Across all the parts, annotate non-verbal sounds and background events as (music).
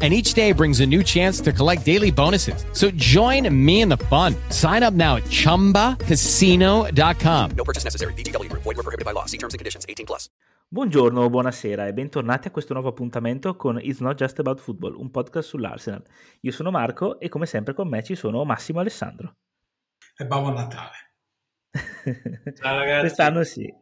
and each day brings a new chance to collect daily bonuses. So join me in the fun. Sign up now at ChumbaCasino.com. No purchase necessary. BGW. Void were prohibited by law. See terms and conditions. 18 plus. Buongiorno buonasera e bentornati a questo nuovo appuntamento con It's Not Just About Football, un podcast sull'Arsenal. Io sono Marco e come sempre con me ci sono Massimo Alessandro. E Babbo Natale. (laughs) Ciao ragazzi. Quest'anno sì.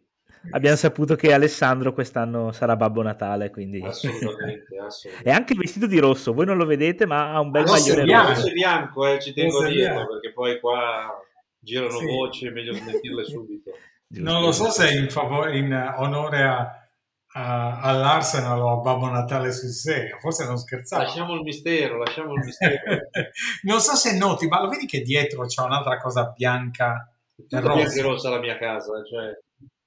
Abbiamo saputo che Alessandro quest'anno sarà Babbo Natale, quindi... Assolutamente, assolutamente. È anche vestito di rosso, voi non lo vedete, ma ha un bel maglione bianco. rosso. E bianco, eh, ci tengo a e dirlo, perché poi qua girano Sì. voci, è meglio smentirle subito. Non lo so se è in, favore, in onore a, a- all'Arsenal o a Babbo Natale sul serio, forse non scherzavo. Lasciamo il mistero, lasciamo il mistero. (laughs) non so se noti, ma lo vedi che dietro c'è un'altra cosa bianca e Tutto bianco e rossa? rossa la mia casa, cioè...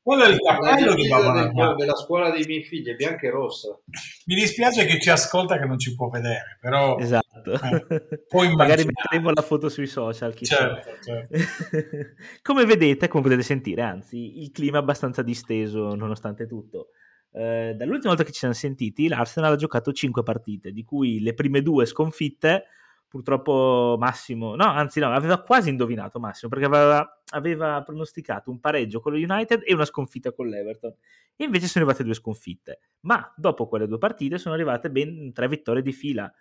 Quello è il cappello di Babbo Natale. della scuola dei miei figli è bianca e rossa. Mi dispiace che ci ascolta che non ci può vedere, però Esatto. Eh, (laughs) Magari metteremo la foto sui social, chissà. certo, certo. (laughs) come vedete, come potete sentire, anzi, il clima è abbastanza disteso nonostante tutto. Eh, dall'ultima volta che ci siamo sentiti, l'Arsenal ha giocato 5 partite, di cui le prime due sconfitte. Purtroppo Massimo, no, anzi, no, aveva quasi indovinato Massimo perché aveva, aveva pronosticato un pareggio con lo United e una sconfitta con l'Everton. E invece sono arrivate due sconfitte. Ma dopo quelle due partite sono arrivate ben tre vittorie di fila,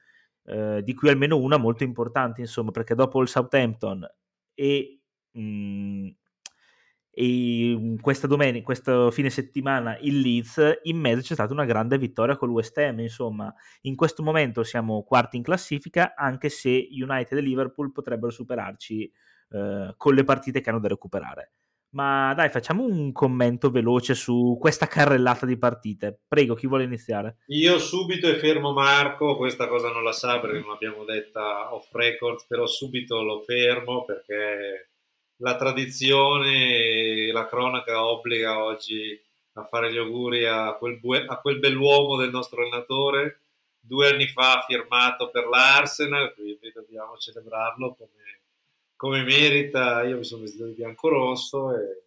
eh, di cui almeno una molto importante, insomma, perché dopo il Southampton e, mm, e mm, questa domenica, questo fine settimana il Leeds, in mezzo c'è stata una grande vittoria con l'West Ham, insomma, in questo momento siamo quarti in classifica, anche se United e Liverpool potrebbero superarci eh, con le partite che hanno da recuperare. Ma dai, facciamo un commento veloce su questa carrellata di partite. Prego, chi vuole iniziare? Io subito e fermo Marco, questa cosa non la sa perché non l'abbiamo detta off record, però subito lo fermo perché la tradizione e la cronaca obbliga oggi a fare gli auguri a quel, bue- a quel bell'uomo del nostro allenatore. Due anni fa firmato per l'Arsenal, quindi dobbiamo celebrarlo come, come merita. Io mi sono vestito di bianco-rosso e,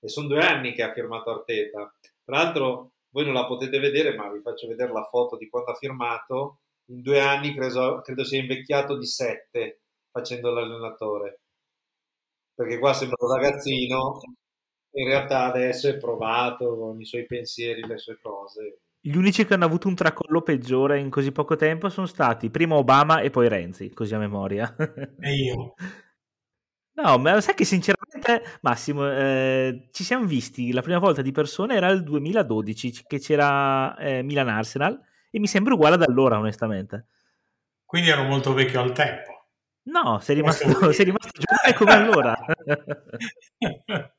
e sono due anni che ha firmato Arteta. Tra l'altro voi non la potete vedere, ma vi faccio vedere la foto di quando ha firmato. In due anni credo, credo sia invecchiato di sette facendo l'allenatore. Perché qua sembra un ragazzino, in realtà adesso è provato con i suoi pensieri, le sue cose. Gli unici che hanno avuto un tracollo peggiore in così poco tempo sono stati prima Obama e poi Renzi, così a memoria. E io. No, ma sai che sinceramente, Massimo, eh, ci siamo visti la prima volta di persona era il 2012 che c'era eh, Milan Arsenal e mi sembra uguale ad allora, onestamente. Quindi ero molto vecchio al tempo. No, sei rimasto, Questo vuol sei rimasto giovane come allora. (laughs)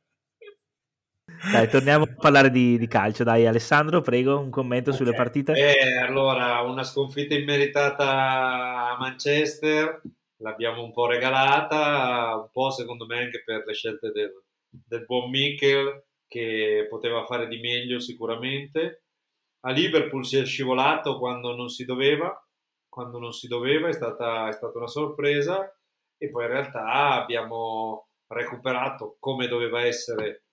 Dai, torniamo a parlare di, di calcio. Dai, Alessandro, prego, un commento sulle Ok. partite. E allora, una sconfitta immeritata a Manchester, l'abbiamo un po' regalata, un po' secondo me anche per le scelte del, del buon Mikel, che poteva fare di meglio sicuramente. A Liverpool si è scivolato quando non si doveva, quando non si doveva, è stata, è stata una sorpresa e poi in realtà abbiamo recuperato come doveva essere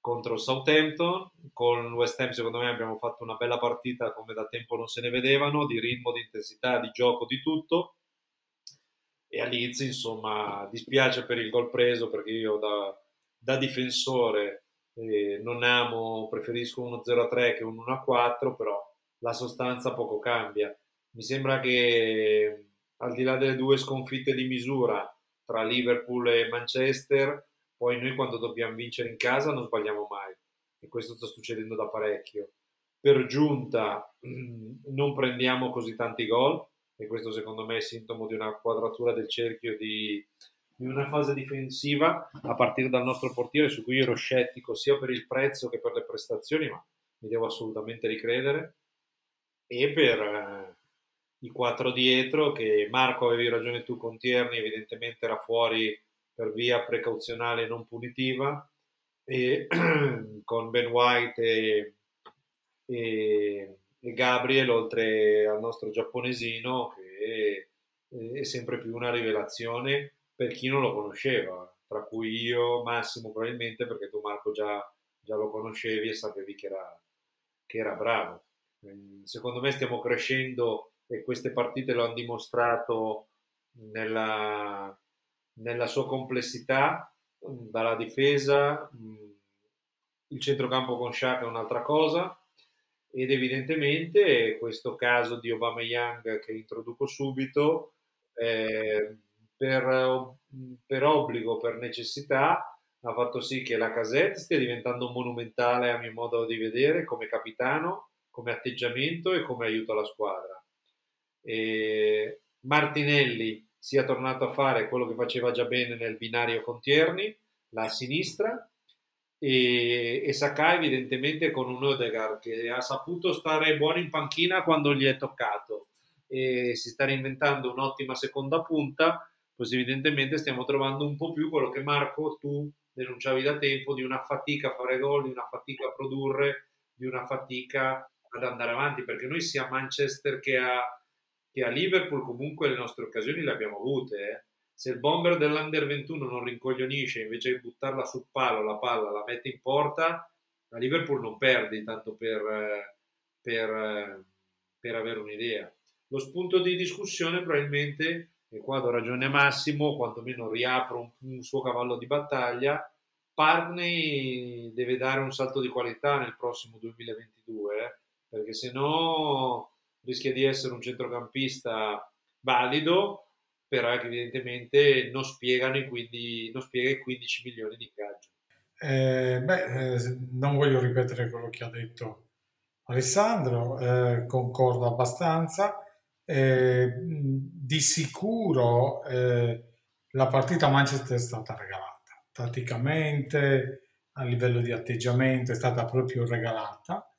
contro il Southampton. Con West Ham, secondo me, abbiamo fatto una bella partita come da tempo non se ne vedevano, di ritmo, di intensità, di gioco, di tutto. E a Leeds, insomma, dispiace per il gol preso perché io da, da difensore eh, non amo, preferisco uno 0-3 che un 1-4, però la sostanza poco cambia. Mi sembra che al di là delle due sconfitte di misura tra Liverpool e Manchester, poi noi quando dobbiamo vincere in casa non sbagliamo mai e questo sta succedendo da parecchio. Per giunta (clears throat) non prendiamo così tanti gol e questo secondo me è sintomo di una quadratura del cerchio di, di una fase difensiva a partire dal nostro portiere su cui ero scettico sia per il prezzo che per le prestazioni, ma mi devo assolutamente ricredere e per eh, i quattro dietro che Marco avevi ragione tu con Tierney evidentemente era fuori per via precauzionale non punitiva e (clears throat) con Ben White e, e, e Gabriel, oltre al nostro giapponesino, che è, è sempre più una rivelazione per chi non lo conosceva, tra cui io, Massimo probabilmente, perché tu Marco già, già lo conoscevi e sapevi che era, che era bravo. Secondo me stiamo crescendo e queste partite lo hanno dimostrato nella, nella sua complessità, dalla difesa, il centrocampo con Shaka è un'altra cosa ed evidentemente questo caso di Obama Young che introduco subito eh, per, per, obbligo, per necessità ha fatto sì che la casetta stia diventando monumentale a mio modo di vedere come capitano, come atteggiamento e come aiuto alla squadra. E Martinelli sia tornato a fare quello che faceva già bene nel binario con Tierney, la sinistra, e, e Sakai evidentemente con un Odegaard che ha saputo stare buono in panchina quando gli è toccato e si sta reinventando un'ottima seconda punta, così evidentemente stiamo trovando un po' più quello che Marco tu denunciavi da tempo di una fatica a fare gol, di una fatica a produrre, di una fatica ad andare avanti, perché noi sia Manchester che a, che a Liverpool comunque le nostre occasioni le abbiamo avute, eh. Se il bomber dell'Under 21 non rincoglionisce invece di buttarla sul palo la palla la mette in porta la Liverpool non perde tanto per, per, per avere un'idea. Lo spunto di discussione probabilmente e qua do ragione a Massimo quantomeno riapro un, un suo cavallo di battaglia Partney deve dare un salto di qualità nel prossimo 2022 eh, perché se no rischia di essere un centrocampista valido però evidentemente non spiegano i, non spiega i 15 milioni di ingaggio. Eh, beh, eh, non voglio ripetere quello che ha detto Alessandro, eh, concordo abbastanza. Eh, di sicuro eh, la partita a Manchester è stata regalata, tatticamente, a livello di atteggiamento è stata proprio regalata,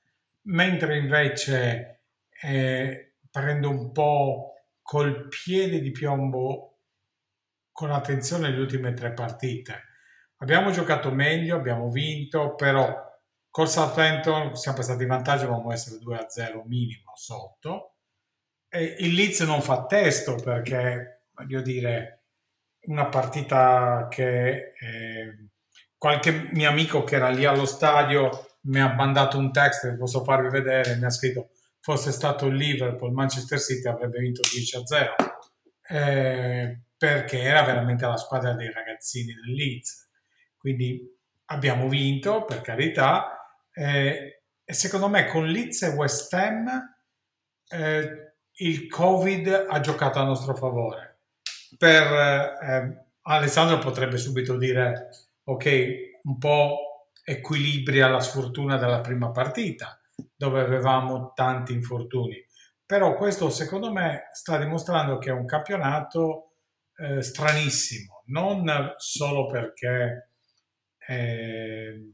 mentre invece eh, prendo un po' col piede di piombo con attenzione le ultime tre partite. Abbiamo giocato meglio, abbiamo vinto, però col Southampton siamo passati in vantaggio, dovevamo essere 2-0 minimo sotto. E il Leeds non fa testo perché, voglio dire, una partita che eh, qualche mio amico che era lì allo stadio mi ha mandato un text posso farvi vedere, mi ha scritto fosse stato il Liverpool, Manchester City avrebbe vinto 10 a 0 eh, perché era veramente la squadra dei ragazzini del Leeds. Quindi abbiamo vinto, per carità, eh, e secondo me con Leeds e West Ham eh, il Covid ha giocato a nostro favore. Per eh, Alessandro potrebbe subito dire ok, un po' equilibria la sfortuna della prima partita dove avevamo tanti infortuni. Però questo secondo me sta dimostrando che è un campionato eh, stranissimo, non solo perché eh,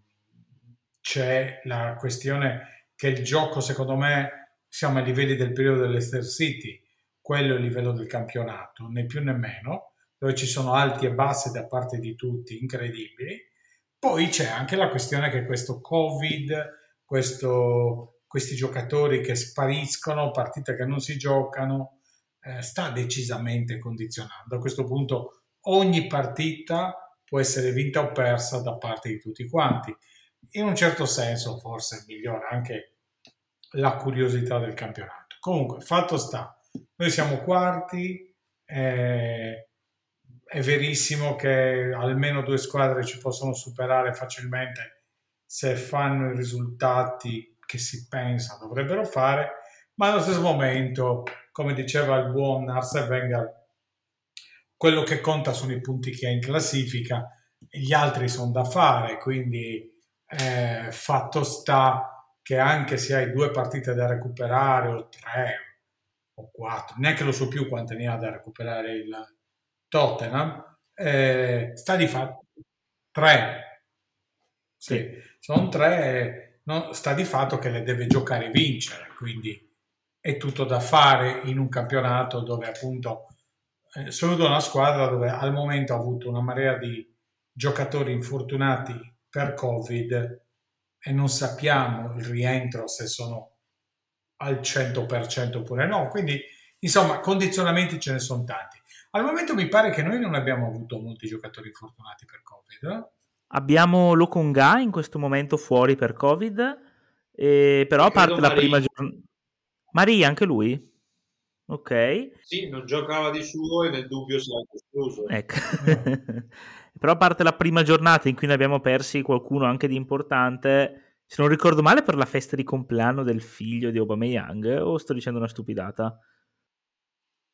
c'è la questione che il gioco secondo me siamo ai livelli del periodo dell'Ester City, quello è il livello del campionato, né più né meno, dove ci sono alti e bassi da parte di tutti, incredibili. Poi c'è anche la questione che questo Covid questo, questi giocatori che spariscono, partite che non si giocano, eh, sta decisamente condizionando. A questo punto ogni partita può essere vinta o persa da parte di tutti quanti. In un certo senso forse migliora anche la curiosità del campionato. Comunque, fatto sta, noi siamo quarti, eh, è verissimo che almeno due squadre ci possono superare facilmente se fanno i risultati che si pensa dovrebbero fare, ma allo stesso momento, come diceva il buon Arsene Wenger, quello che conta sono i punti che ha in classifica gli altri sono da fare, quindi eh, fatto sta che anche se hai due partite da recuperare o tre o quattro, neanche lo so più quante ne ha da recuperare il Tottenham, eh, sta di fatto tre. Sì sono tre, no, sta di fatto che le deve giocare e vincere, quindi è tutto da fare in un campionato dove appunto eh, sono una squadra dove al momento ha avuto una marea di giocatori infortunati per Covid e non sappiamo il rientro se sono al 100% oppure no. Quindi, insomma, condizionamenti ce ne sono tanti. Al momento mi pare che noi non abbiamo avuto molti giocatori infortunati per Covid. Eh? Abbiamo Lokonga in questo momento fuori per Covid, eh, però a parte la prima giornata... Maria, anche lui? Ok. Sì, non giocava di suo e nel dubbio si è escluso. Ecco. (laughs) però a parte la prima giornata in cui ne abbiamo persi qualcuno anche di importante, se non ricordo male per la festa di compleanno del figlio di Aubameyang, o sto dicendo una stupidata?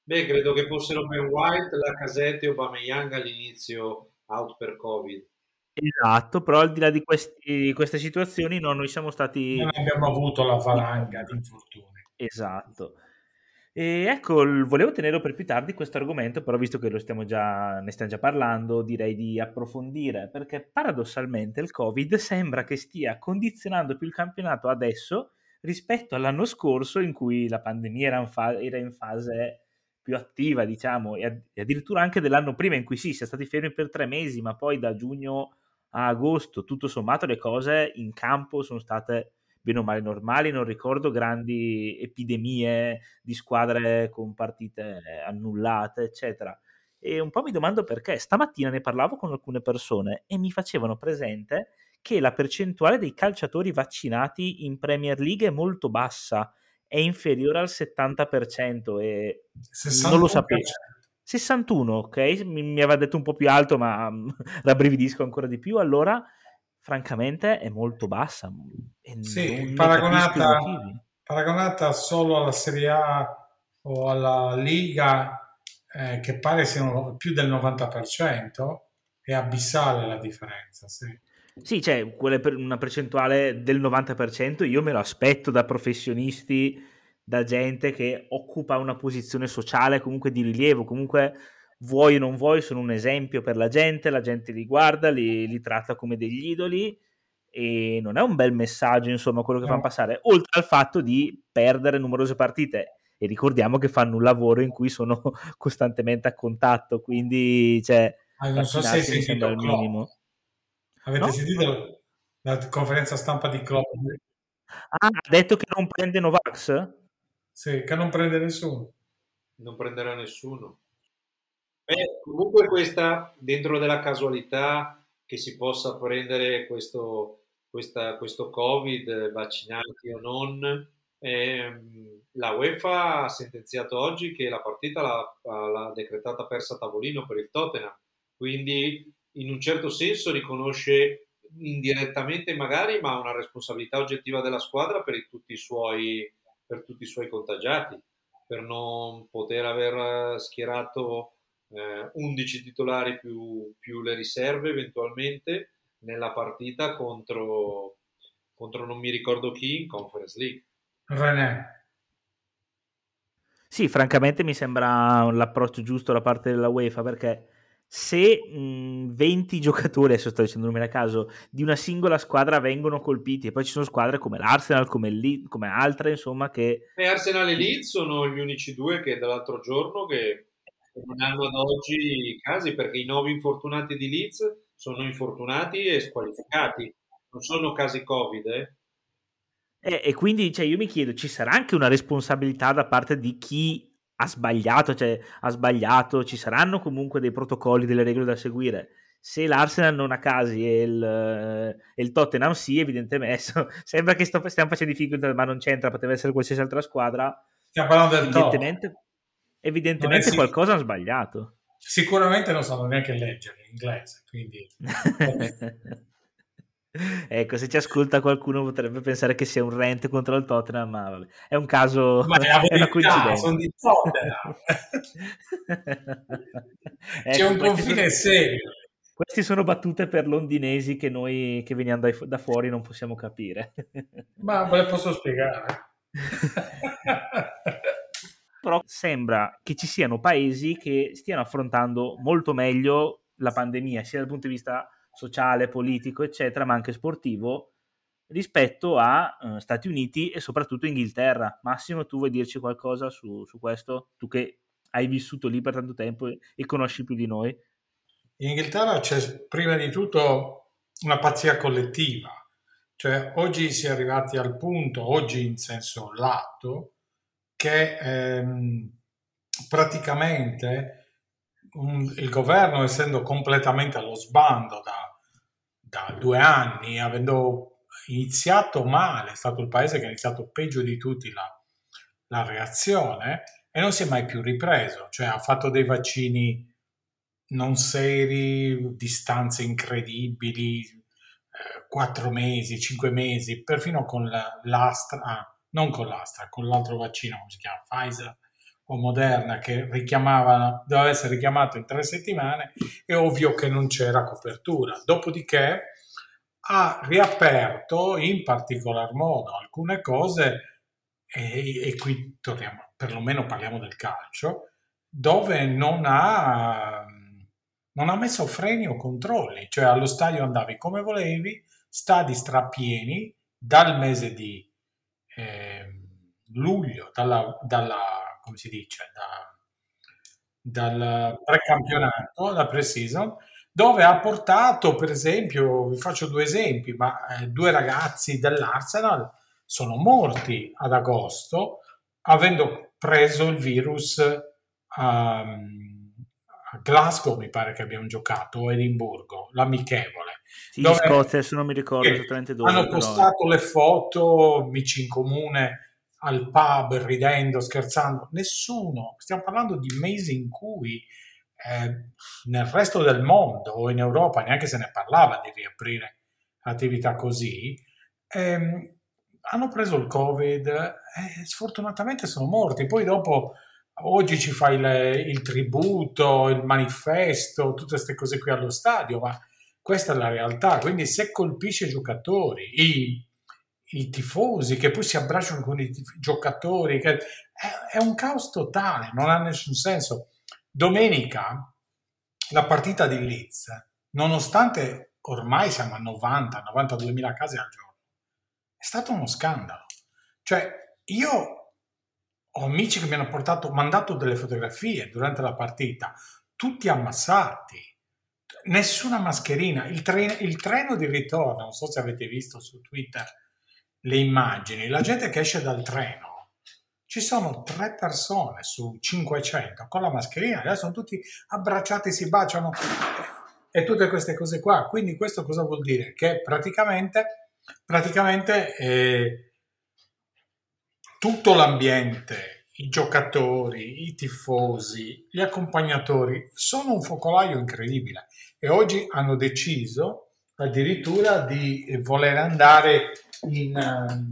Beh, credo che fossero Ben White, la casetta e Aubameyang all'inizio out per Covid. Esatto, però al di là di questi, queste situazioni no, noi siamo stati... Non abbiamo avuto la valanga di infortuni. Esatto. E ecco, volevo tenerlo per più tardi questo argomento, però visto che già, ne stiamo già parlando, direi di approfondire, perché paradossalmente il Covid sembra che stia condizionando più il campionato adesso rispetto all'anno scorso in cui la pandemia era in, fa- era in fase più attiva, diciamo, e, addirittura anche dell'anno prima in cui sì, si è stati fermi per tre mesi, ma poi da giugno a agosto, tutto sommato, le cose in campo sono state bene o male normali, non ricordo grandi epidemie di squadre con partite annullate, eccetera. E un po' mi domando perché. Stamattina ne parlavo con alcune persone e mi facevano presente che la percentuale dei calciatori vaccinati in Premier League è molto bassa è inferiore al 70% e non lo sapevo. 61, ok? Mi, mi, aveva detto un po' più alto, ma um, (laughs) rabbrividisco ancora di più. Allora, francamente, è molto bassa. sì, paragonata, paragonata, solo alla Serie A o alla Liga, eh, che pare siano più del 90%, è abissale la differenza, sì. Sì, c'è cioè, una percentuale del 90%, io me lo aspetto da professionisti, da gente che occupa una posizione sociale comunque di rilievo, comunque vuoi o non vuoi sono un esempio per la gente, la gente li guarda, li, li tratta come degli idoli e non è un bel messaggio insomma quello che no. fanno passare, oltre al fatto di perdere numerose partite e ricordiamo che fanno un lavoro in cui sono (laughs) costantemente a contatto, quindi cioè, ah, non so se mi sembra il minimo. Avete no? sentito la conferenza stampa di Klopp? Ah, ha detto che non prende Novax? Sì, che non prende nessuno. Non prenderà nessuno. Beh, comunque questa, dentro della casualità che si possa prendere questo, questa, questo Covid, vaccinati o non, ehm, la UEFA ha sentenziato oggi che la partita l'ha, l'ha decretata persa a tavolino per il Tottenham, quindi in un certo senso riconosce indirettamente magari, ma una responsabilità oggettiva della squadra per tutti i suoi, per tutti i suoi contagiati, per non poter aver schierato eh, 11 titolari più, più, le riserve eventualmente nella partita contro, contro non mi ricordo chi in Conference League. René. Sì, francamente mi sembra l'approccio giusto da parte della UEFA perché se mh, 20 (laughs) giocatori, adesso sto dicendo numeri a caso, di una singola squadra vengono colpiti e poi ci sono squadre come l'Arsenal, come, Leeds, come altre, insomma, che... E Arsenal e Leeds sono gli unici due che dall'altro giorno che non hanno ad oggi casi perché i nuovi infortunati di Leeds sono infortunati e squalificati, non sono casi Covid, eh? E, e quindi cioè, io mi chiedo, ci sarà anche una responsabilità da parte di chi ha sbagliato, cioè ha sbagliato, ci saranno comunque dei protocolli, delle regole da seguire. Se l'Arsenal non ha casi e il, e il Tottenham sì, evidentemente (laughs) sembra che sto, stiamo facendo difficoltà, ma non c'entra, poteva essere qualsiasi altra squadra. Stiamo parlando del evidentemente, top. Evidentemente qualcosa hanno sbagliato. Sicuramente non sanno neanche leggere l'inglese, quindi... (laughs) Ecco, se ci ascolta qualcuno potrebbe pensare che sia un rent contro il Tottenham, ma vabbè. è un caso, ma è, (laughs) è una coincidenza. Sono di Tottenham. (laughs) C'è ecco, un confine sono, serio. Queste sono battute per londinesi che noi che veniamo da, da fuori non possiamo capire. (laughs) ma ve le posso spiegare. Però sembra che ci siano paesi che stiano affrontando molto meglio la pandemia, sia dal punto di vista sociale, politico, eccetera, ma anche sportivo rispetto a uh, Stati Uniti e soprattutto Inghilterra. Massimo, tu vuoi dirci qualcosa su, su, questo? Tu che hai vissuto lì per tanto tempo e, e conosci più di noi. In Inghilterra c'è prima di tutto una pazzia collettiva, Cioè, oggi si è arrivati al punto, oggi in senso lato, che ehm, praticamente un, il governo, essendo completamente allo sbando da, da due anni, avendo iniziato male, è stato il paese che ha iniziato peggio di tutti la, la reazione e non si è mai più ripreso, cioè ha fatto dei vaccini non seri, distanze incredibili, eh, quattro mesi, cinque mesi, perfino con la, l'Astra, ah, non con l'Astra, con l'altro vaccino, come si chiama, Pfizer o Moderna, che richiamava, doveva essere richiamato in tre settimane, è ovvio che non c'era copertura. Dopodiché ha riaperto in particolar modo alcune cose, e, e qui torniamo, perlomeno parliamo del calcio, dove non ha non ha messo freni o controlli, cioè allo stadio andavi come volevi, stadi strapieni dal mese di eh, luglio, dalla, dalla, come si dice, da, dal precampionato, la pre-season, dove ha portato, per esempio, vi faccio due esempi, ma eh, due ragazzi dell'Arsenal sono morti ad agosto avendo preso il virus um, a Glasgow mi pare che abbiamo giocato, o Edimburgo, l'amichevole. Sì, dove Scozia, adesso non mi ricordo esattamente dove. Hanno postato però... le foto, amici in comune, al pub, ridendo, scherzando. Nessuno, stiamo parlando di mesi in cui eh, nel resto del mondo o in Europa neanche se ne parlava di riaprire attività così. Ehm, hanno preso il Covid e sfortunatamente sono morti. Poi dopo oggi ci fai il, il tributo, il manifesto, tutte queste cose qui allo stadio, ma questa è la realtà. Quindi se colpisce i giocatori, i, i tifosi che poi si abbracciano con i tif- giocatori, che, è, è, un caos totale, non ha nessun senso. Domenica la partita di Leeds, nonostante ormai siamo a 90-92 mila case al giorno, è stato uno scandalo. Cioè, io ho amici che mi hanno portato, mandato delle fotografie durante la partita, tutti ammassati, nessuna mascherina. Il, tre, il treno di ritorno, non so se avete visto su Twitter le immagini, la gente che esce dal treno, ci sono tre persone su 500 con la mascherina, adesso sono tutti abbracciati, si baciano e tutte queste cose qua. Quindi questo cosa vuol dire? Che praticamente, praticamente eh, tutto l'ambiente, i giocatori, i tifosi, gli accompagnatori sono un focolaio incredibile e oggi hanno deciso addirittura di voler andare in... Uh,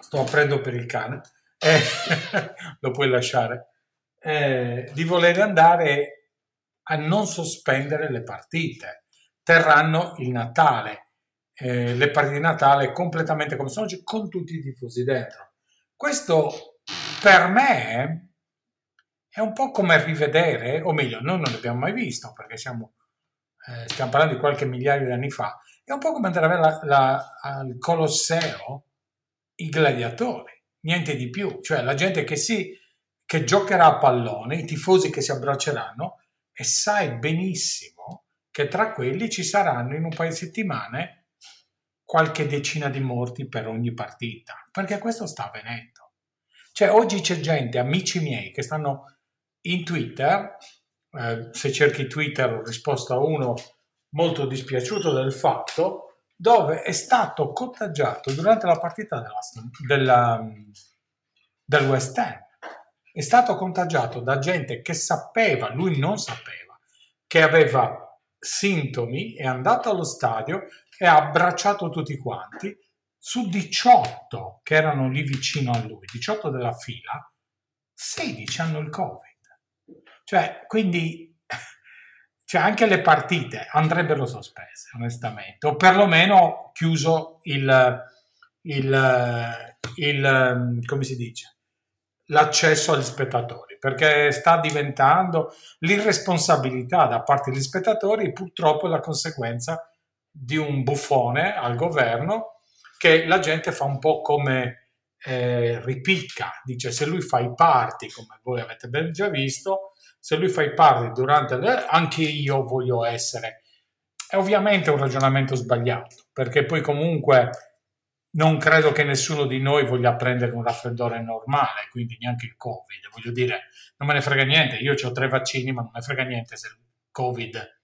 sto aprendo per il cane, eh, (laughs) lo puoi lasciare, eh, di voler andare a non sospendere le partite. Terranno il Natale, eh, le partite di Natale completamente come sono oggi, con tutti i tifosi dentro questo per me è un po' come rivedere, o meglio, noi non l'abbiamo mai visto perché siamo, eh, stiamo parlando di qualche migliaio di anni fa, è un po' come andare a vedere al Colosseo i gladiatori, niente di più, cioè la gente che, si, che giocherà a pallone, i tifosi che si abbracceranno e sai benissimo che tra quelli ci saranno in un paio di settimane qualche decina di morti per ogni partita, perché questo sta avvenendo. Cioè oggi c'è gente, amici miei, che stanno in Twitter, eh, se cerchi Twitter ho risposto a uno molto dispiaciuto del fatto, dove è stato contagiato durante la partita della, del West Ham. È stato contagiato da gente che sapeva, lui non sapeva, che aveva sintomi, è andato allo stadio e ha abbracciato tutti quanti. Su 18 che erano lì vicino a lui, 18 della fila, 16 hanno il Covid. Cioè, quindi cioè anche le partite andrebbero sospese, onestamente, o perlomeno chiuso il, il, il come si dice, l'accesso agli spettatori, perché sta diventando l'irresponsabilità da parte degli spettatori, purtroppo è la conseguenza di un buffone al governo che la gente fa un po' come eh, ripicca, dice se lui fa i party, come voi avete ben già visto, se lui fa i party durante le... anche io voglio essere è ovviamente un ragionamento sbagliato, perché poi comunque non credo che nessuno di noi voglia prendere un raffreddore normale, quindi neanche il Covid. Voglio dire, non me ne frega niente, io ho tre vaccini, ma non me ne frega niente se il Covid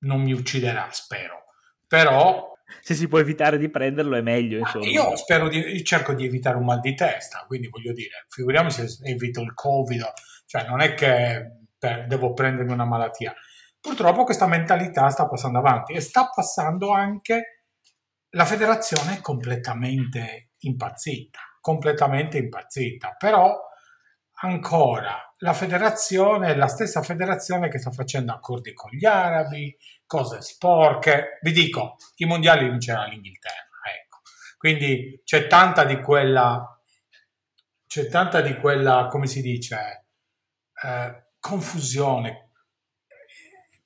non mi ucciderà, spero. Però se si può evitare di prenderlo è meglio. Insomma. Io spero di, cerco di evitare un mal di testa, quindi voglio dire, figuriamoci se evito il Covid, cioè non è che per, devo prendermi una malattia. Purtroppo questa mentalità sta passando avanti e sta passando anche la federazione è completamente impazzita, completamente impazzita, però ancora la federazione è la stessa federazione che sta facendo accordi con gli arabi, cose sporche. Vi dico, i mondiali vincerà l'Inghilterra, ecco. Quindi c'è tanta di quella, c'è tanta di quella, come si dice, eh, confusione.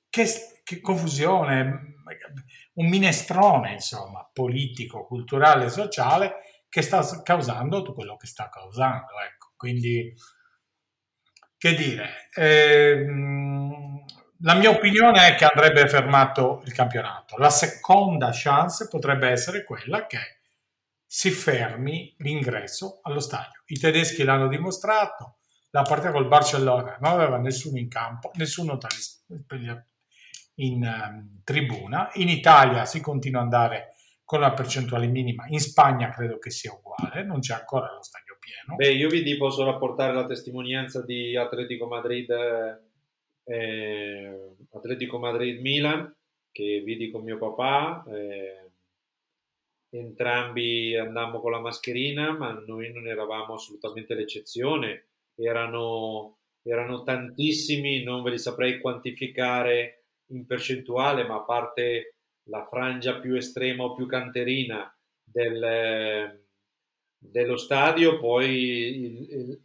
Che, che confusione, un minestrone, insomma, politico, culturale, sociale, che sta causando tutto quello che sta causando, ecco. Quindi che dire, ehm, la mia opinione è che andrebbe fermato il campionato. La seconda chance potrebbe essere quella che si fermi l'ingresso allo stadio. I tedeschi l'hanno dimostrato, la partita col Barcellona non aveva nessuno in campo, nessuno in um, tribuna. In Italia si continua ad andare con una percentuale minima, in Spagna credo che sia uguale, non c'è ancora lo stadio pieno. Beh, io vi posso rapportare la testimonianza di Atletico Madrid, eh, Atletico Madrid-Milan, che vidi con mio papà. Eh, entrambi andammo con la mascherina, ma noi non eravamo assolutamente l'eccezione. Erano, erano tantissimi, non ve li saprei quantificare in percentuale, ma a parte la frangia più estrema o più canterina del dello stadio, poi il, il,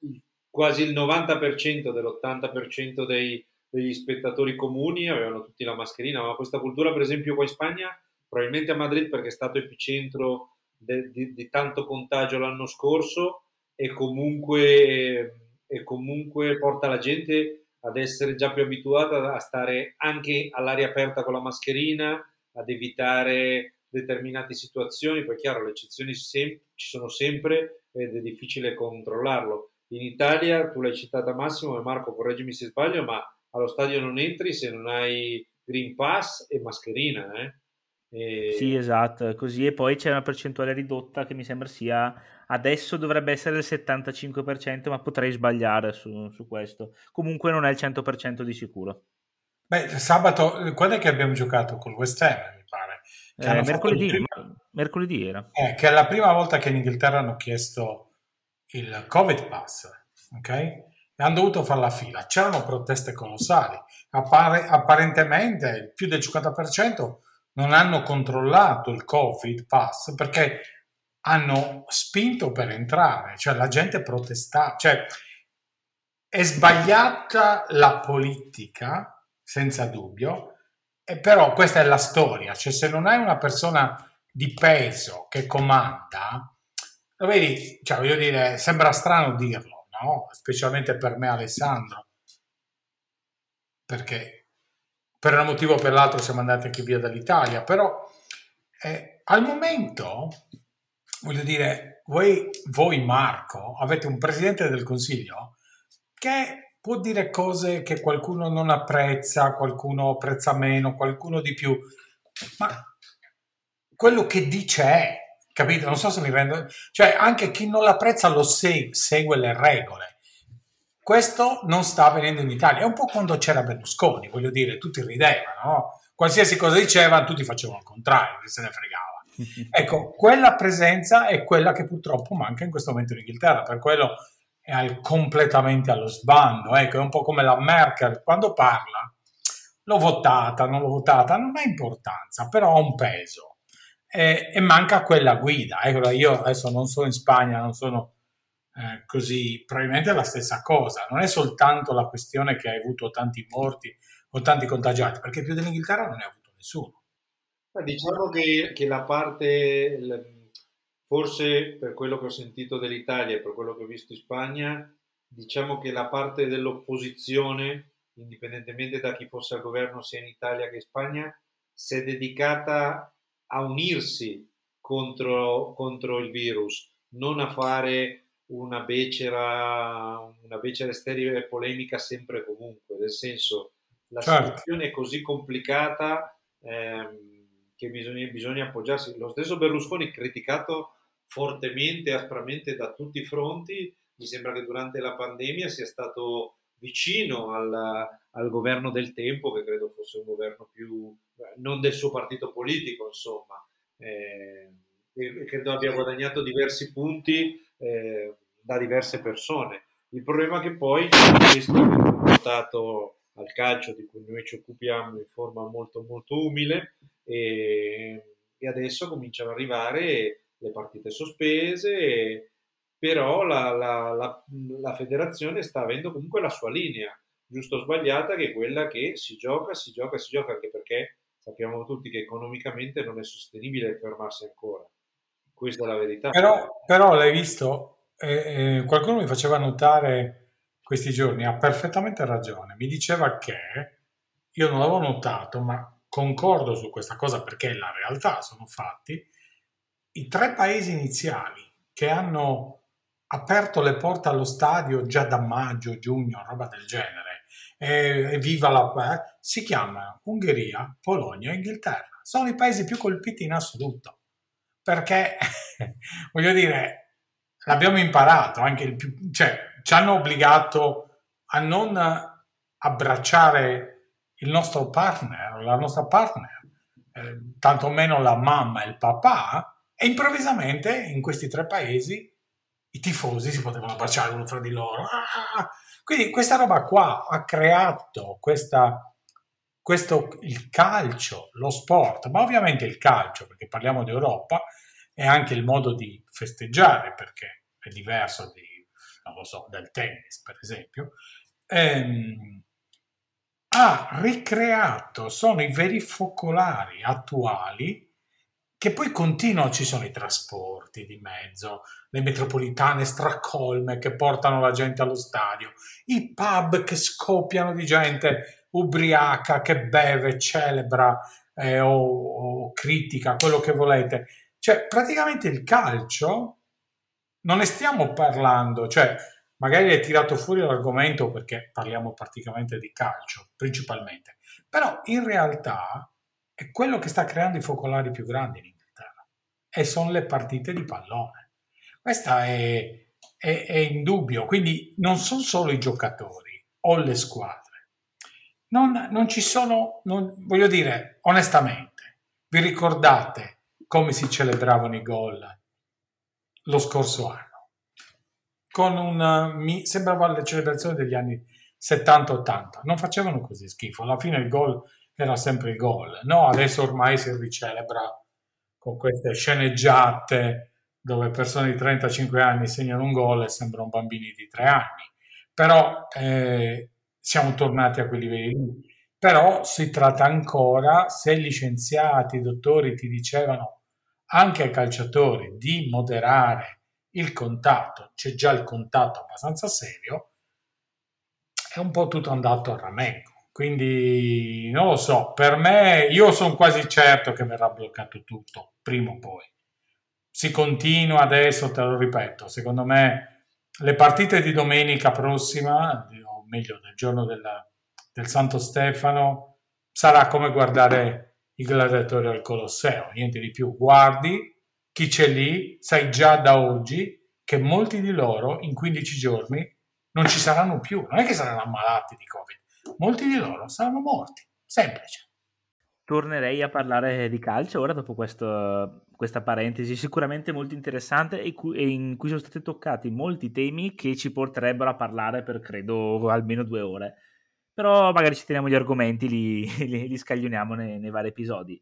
il, quasi il 90% dell'80% dei, degli spettatori comuni avevano tutti la mascherina, ma questa cultura per esempio qua in Spagna, probabilmente a Madrid perché è stato epicentro de, di, di, tanto contagio l'anno scorso e comunque, e comunque porta la gente ad essere già più abituata a stare anche all'aria aperta con la mascherina, ad evitare determinate situazioni, poi chiaro le eccezioni sem- ci sono sempre ed è difficile controllarlo. In Italia, tu l'hai citata Massimo e Marco, correggimi se sbaglio, ma allo stadio non entri se non hai Green Pass e mascherina. Eh? E... Sì, esatto, così e poi c'è una percentuale ridotta che mi sembra sia adesso dovrebbe essere il 75%, ma potrei sbagliare su, su questo. Comunque non è il 100% di sicuro. Beh, sabato, quando è che abbiamo giocato col West Ham, mi pare? Eh, mercoledì, primo... mercoledì, era. Eh, che è la prima volta che in Inghilterra hanno chiesto il Covid Pass, ok? E hanno dovuto fare la fila. C'erano proteste colossali. Appare, apparentemente più del 50% non hanno controllato il Covid Pass perché hanno spinto per entrare, cioè la gente protestava. Cioè, è sbagliata la politica, senza dubbio, e però questa è la storia, cioè se non hai una persona di peso che comanda, lo vedi, cioè voglio dire, sembra strano dirlo, no? Specialmente per me Alessandro, perché per un motivo o per l'altro siamo andati anche via dall'Italia, però eh, al momento, voglio dire, voi, voi Marco avete un presidente del Consiglio che può dire cose che qualcuno non apprezza, qualcuno apprezza meno, qualcuno di più, ma quello che dice è, capito? Non so se mi rendo... Cioè, anche chi non l'apprezza lo segue, segue le regole. Questo non sta avvenendo in Italia. È un po' quando c'era Berlusconi, voglio dire, tutti ridevano, no? Qualsiasi cosa dicevano, tutti facevano il contrario, se ne fregava. Ecco, quella presenza è quella che purtroppo manca in questo momento in Inghilterra, per quello è al, completamente allo sbando. Ecco, è un po' come la Merkel quando parla. L'ho votata, non l'ho votata, non ha importanza, però ha un peso. E, e manca quella guida. Ecco, io adesso non sono in Spagna, non sono eh, così, probabilmente è la stessa cosa. Non è soltanto la questione che hai avuto tanti morti o tanti contagiati, perché più dell'Inghilterra non ne ha avuto nessuno. Diciamo che, che la parte Forse per quello che ho sentito dell'Italia e per quello che ho visto in Spagna, diciamo che la parte dell'opposizione, indipendentemente da chi fosse al governo sia in Italia che in Spagna, si è dedicata a unirsi contro, contro il virus, non a fare una becera, una becera sterile polemica sempre e comunque, nel senso la Certo. situazione è così complicata ehm, che bisogna, bisogna appoggiarsi. Lo stesso Berlusconi, criticato fortemente, aspramente da tutti i fronti, mi sembra che durante la pandemia sia stato vicino al, al governo del tempo, che credo fosse un governo più non del suo partito politico, insomma. Eh, e credo abbia guadagnato diversi punti eh, da diverse persone. Il problema è che poi questo è portato al calcio di cui noi ci occupiamo in forma molto molto umile e, e adesso cominciano ad arrivare le partite sospese, però la, la, la, la, federazione sta avendo comunque la sua linea, giusto o sbagliata, che è quella che si gioca, si gioca, si gioca, anche perché sappiamo tutti che economicamente non è sostenibile fermarsi ancora. Questa è la verità. Però, però l'hai visto, eh, eh, qualcuno mi faceva notare questi giorni, ha perfettamente ragione, mi diceva che, io non l'avevo notato, ma concordo su questa cosa perché la realtà sono fatti, i tre paesi iniziali che hanno aperto le porte allo stadio già da maggio, giugno, roba del genere, e, e viva la... Eh, si chiamano Ungheria, Polonia e Inghilterra. Sono i paesi più colpiti in assoluto, perché, (laughs) voglio dire, l'abbiamo imparato, anche il più... cioè, ci hanno obbligato a non abbracciare il nostro partner, la nostra partner, eh, tantomeno la mamma e il papà, e improvvisamente in questi tre paesi i tifosi si potevano abbracciare uno fra di loro. Ah! Quindi questa roba qua ha creato questa, questo, il calcio, lo sport, ma ovviamente il calcio, perché parliamo di Europa, è anche il modo di festeggiare, perché è diverso di, non lo so, del tennis, per esempio. Ehm, ha ricreato, sono i veri focolari attuali che poi continuano, ci sono i trasporti di mezzo, le metropolitane stracolme che portano la gente allo stadio, i pub che scoppiano di gente ubriaca che beve, celebra eh, o, o critica, quello che volete. Cioè, praticamente il calcio non ne stiamo parlando, cioè magari hai tirato fuori l'argomento perché parliamo praticamente di calcio, principalmente, però in realtà è quello che sta creando i focolari più grandi in Inghilterra e sono le partite di pallone. Questa è, è, è indubbio, quindi non sono solo i giocatori o le squadre. Non, non ci sono, non, voglio dire, onestamente, vi ricordate come si celebravano i gol lo scorso anno? con un mi sembrava le celebrazioni degli anni 70-80 non facevano così schifo. Alla fine il gol era sempre il gol no? Adesso ormai si ricelebra con queste sceneggiate dove persone di 35 anni segnano un gol e sembrano bambini di 3 anni. Però eh, siamo tornati a quei livelli lì. Però si tratta ancora se gli scienziati i dottori ti dicevano anche ai calciatori di moderare il contatto, c'è già il contatto abbastanza serio, è un po' tutto andato a ramengo. Quindi non lo so, per me io sono quasi certo che verrà bloccato tutto, prima o poi. Si continua adesso, te lo ripeto, secondo me le partite di domenica prossima, o meglio del giorno della, del Santo Stefano, sarà come guardare i gladiatori al Colosseo, niente di più. Guardi, chi c'è lì, sai già da oggi che molti di loro in 15 giorni non ci saranno più, non è che saranno ammalati di Covid, molti di loro saranno morti, semplice. Tornerei a parlare di calcio ora dopo questo, questa parentesi sicuramente molto interessante e, e in cui sono stati toccati molti temi che ci porterebbero a parlare per credo almeno due ore. Però magari ci teniamo gli argomenti, li, (laughs) li, li scaglioniamo nei, nei vari episodi.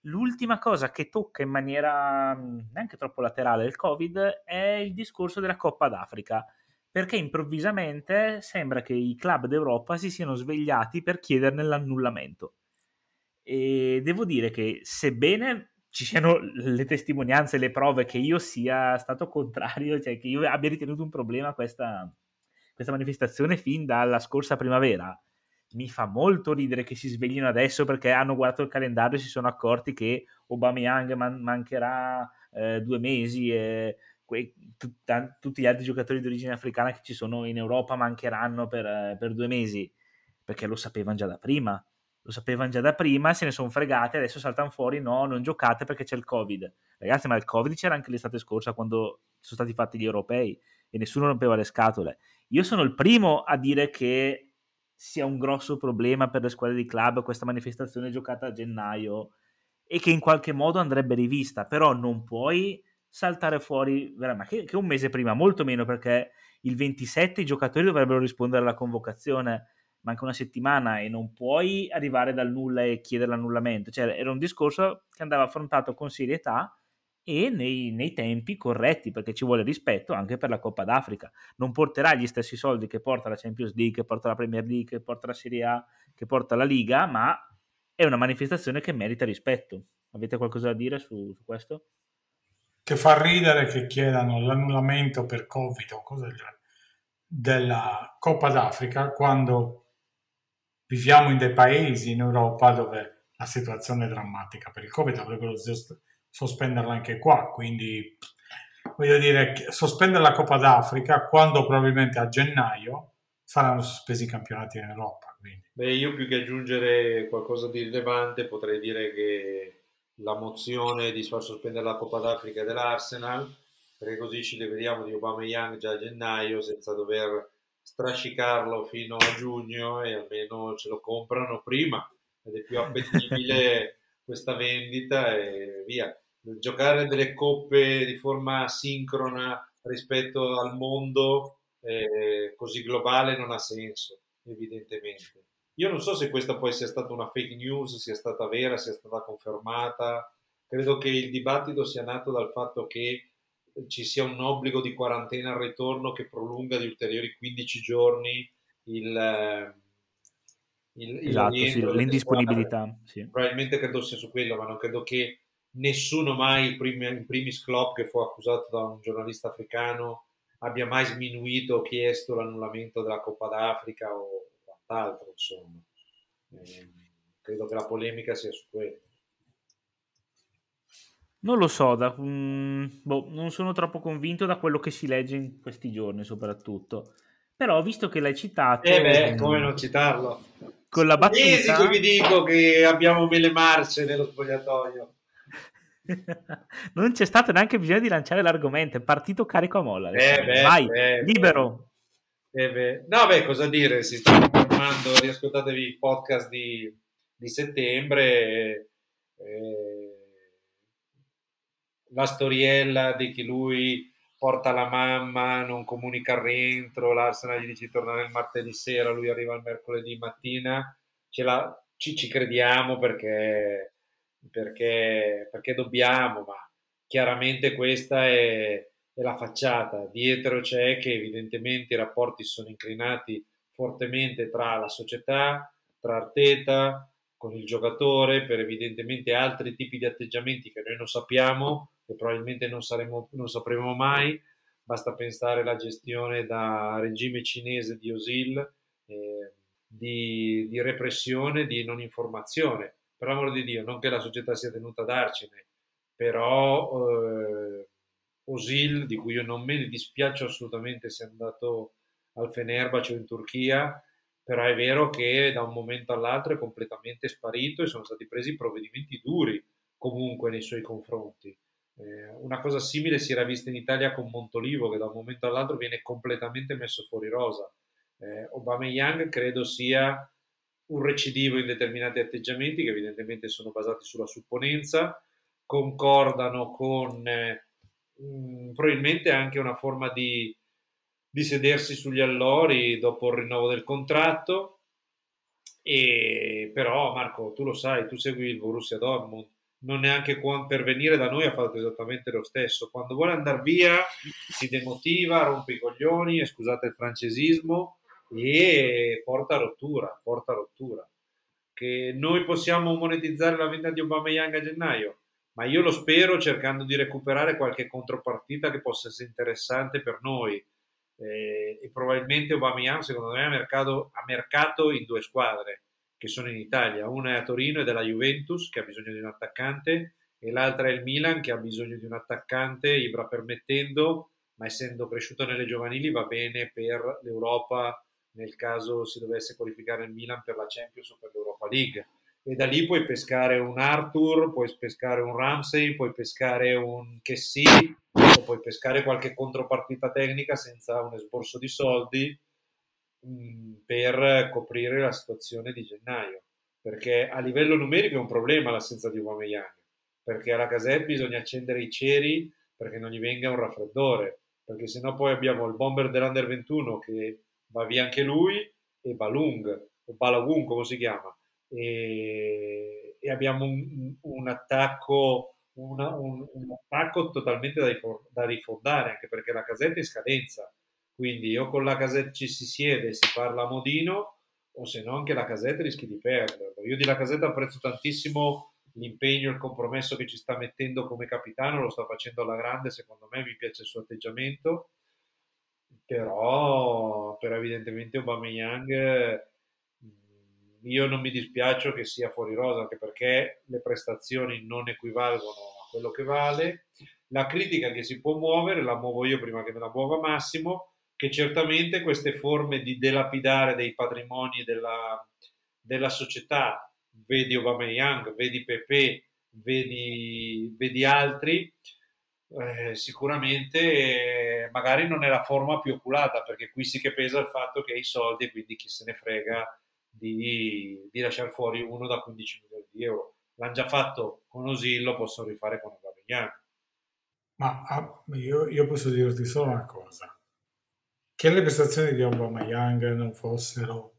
L'ultima cosa che tocca in maniera neanche troppo laterale il Covid è il discorso della Coppa d'Africa, perché improvvisamente sembra che i club d'Europa si siano svegliati per chiederne l'annullamento. E devo dire che sebbene ci siano le testimonianze, le prove che io sia stato contrario, cioè che io abbia ritenuto un problema questa, questa manifestazione fin dalla scorsa primavera, mi fa molto ridere che si sveglino adesso perché hanno guardato il calendario e si sono accorti che Aubameyang man- mancherà eh, due mesi e que- tut- tutti gli altri giocatori di origine africana che ci sono in Europa mancheranno per, eh, per due mesi perché lo sapevano già da prima lo sapevano già da prima, se ne sono fregate, adesso saltano fuori, no, non giocate perché c'è il Covid. Ragazzi, ma il Covid c'era anche l'estate scorsa quando sono stati fatti gli europei e nessuno rompeva le scatole. Io sono il primo a dire che sia un grosso problema per le squadre di club questa manifestazione giocata a gennaio e che in qualche modo andrebbe rivista, però non puoi saltare fuori, ma che, che un mese prima, molto meno perché il 27 i giocatori dovrebbero rispondere alla convocazione manca una settimana e non puoi arrivare dal nulla e chiedere l'annullamento. Cioè, era un discorso che andava affrontato con serietà e nei, nei, tempi corretti, perché ci vuole rispetto anche per la Coppa d'Africa. Non porterà gli stessi soldi che porta la Champions League, che porta la Premier League, che porta la Serie A, che porta la Liga, ma è una manifestazione che merita rispetto. Avete qualcosa da dire su, su questo? Che fa ridere che chiedano l'annullamento per Covid o cose del genere della Coppa d'Africa quando viviamo in dei paesi in Europa dove la situazione è drammatica per il Covid, dovrebbero sospenderla anche qua, quindi voglio dire, sospendere la Coppa d'Africa quando probabilmente a gennaio saranno sospesi i campionati in Europa. Quindi. Beh, io più che aggiungere qualcosa di rilevante potrei dire che la mozione di far sospendere la Coppa d'Africa dell'Arsenal, perché così ci liberiamo di Obama Young già a gennaio senza dover strascicarlo fino a giugno e almeno ce lo comprano prima ed è più appetibile (laughs) questa vendita e via. Giocare delle coppe di forma sincrona rispetto al mondo eh, così globale non ha senso, evidentemente. Io non so se questa poi sia stata una fake news, sia stata vera, sia stata confermata. Credo che il dibattito sia nato dal fatto che ci sia un obbligo di quarantena al ritorno che prolunga di ulteriori 15 giorni il, eh, il, esatto, sì, l'indisponibilità. Sì. Probabilmente credo sia su quello, ma non credo che nessuno mai, in primis Klopp che fu accusato da un giornalista africano, abbia mai sminuito o chiesto l'annullamento della Coppa d'Africa o quant'altro, insomma. Eh, credo che la polemica sia su quello. Non lo so, da, um, boh, non sono troppo convinto da quello che si legge in questi giorni soprattutto. Però visto che l'hai citato... Eh beh, come non citarlo? Con la battuta... Che vi dico che abbiamo mille marce nello spogliatoio. (laughs) non c'è stato neanche bisogno di lanciare l'argomento, è partito carico a molla. Eh beh, Vai, beh, libero. Eh beh. No, beh, cosa dire? Si sta informando, riascoltatevi il podcast di, di settembre. Eh, la storiella di che lui porta la mamma, non comunica il rientro, l'Arsenal gli dice di tornare il martedì sera, lui arriva il mercoledì mattina, ce la, ci, ci crediamo perché, perché, perché dobbiamo, ma chiaramente questa è, è la facciata. Dietro c'è che evidentemente i rapporti sono inclinati fortemente tra la società, tra Arteta, con il giocatore, per evidentemente altri tipi di atteggiamenti che noi non sappiamo che probabilmente non, saremo, non sapremo mai. Basta pensare alla gestione da regime cinese di Osil, eh, di, di, repressione, di non informazione. Per l'amor di Dio, non che la società sia tenuta a darcene, però eh, Osil, di cui io non me ne dispiaccio assolutamente sia andato al Fenerbahce o in Turchia, però è vero che da un momento all'altro è completamente sparito e sono stati presi provvedimenti duri comunque nei suoi confronti. Eh, una cosa simile si era vista in Italia con Montolivo, che da un momento all'altro viene completamente messo fuori rosa. Eh, Obama Young credo sia un recidivo in determinati atteggiamenti che evidentemente sono basati sulla supponenza, concordano con eh, mh, probabilmente anche una forma di, di sedersi sugli allori dopo il rinnovo del contratto. E però Marco, tu lo sai, tu segui il Borussia Dortmund, non neanche per venire da noi ha fatto esattamente lo stesso. Quando vuole andare via si demotiva, rompe i coglioni, e scusate il francesismo, e porta rottura, porta rottura. Che noi possiamo monetizzare la vendita di Obama Young a gennaio, ma io lo spero cercando di recuperare qualche contropartita che possa essere interessante per noi. eh, e probabilmente Aubameyang secondo me ha mercato, ha mercato in due squadre che sono in Italia, una è a Torino ed è la Juventus che ha bisogno di un attaccante e l'altra è il Milan che ha bisogno di un attaccante, Ibra permettendo, ma essendo cresciuto nelle giovanili va bene per l'Europa nel caso si dovesse qualificare il Milan per la Champions o per l'Europa League. E da lì puoi pescare un Arthur, puoi pescare un Ramsey, puoi pescare un Chessy o puoi pescare qualche contropartita tecnica senza un esborso di soldi mh, per coprire la situazione di gennaio. Perché a livello numerico è un problema l'assenza di Aubameyang, perché alla Casette bisogna accendere i ceri perché non gli venga un raffreddore, perché sennò poi abbiamo il bomber dell'Under 21 che va via anche lui e Balung, o Balagun come si chiama, e, e abbiamo un, un attacco una, un, un, attacco totalmente da, da, rifondare anche perché la casetta è in scadenza. Quindi o con la casetta ci si siede e si parla a modino o se no anche la casetta rischi di perderlo io di la casetta apprezzo tantissimo l'impegno e il compromesso che ci sta mettendo come capitano lo sta facendo alla grande secondo me mi piace il suo atteggiamento però, però evidentemente Aubameyang io non mi dispiace che sia fuori rosa anche perché le prestazioni non equivalgono a quello che vale. La critica che si può muovere la muovo io prima che me la muova Massimo che certamente queste forme di delapidare dei patrimoni della, della società vedi Aubameyang, vedi Pepe vedi, vedi altri eh, sicuramente magari non è la forma più oculata perché qui sì che pesa il fatto che hai i soldi e quindi chi se ne frega di, di lasciare fuori uno da 15 milioni di euro. L'hanno già fatto con Osillo, possono rifare con Aubameyang. Ma ah, io, io, posso dirti solo una cosa. Che le prestazioni di Aubameyang non fossero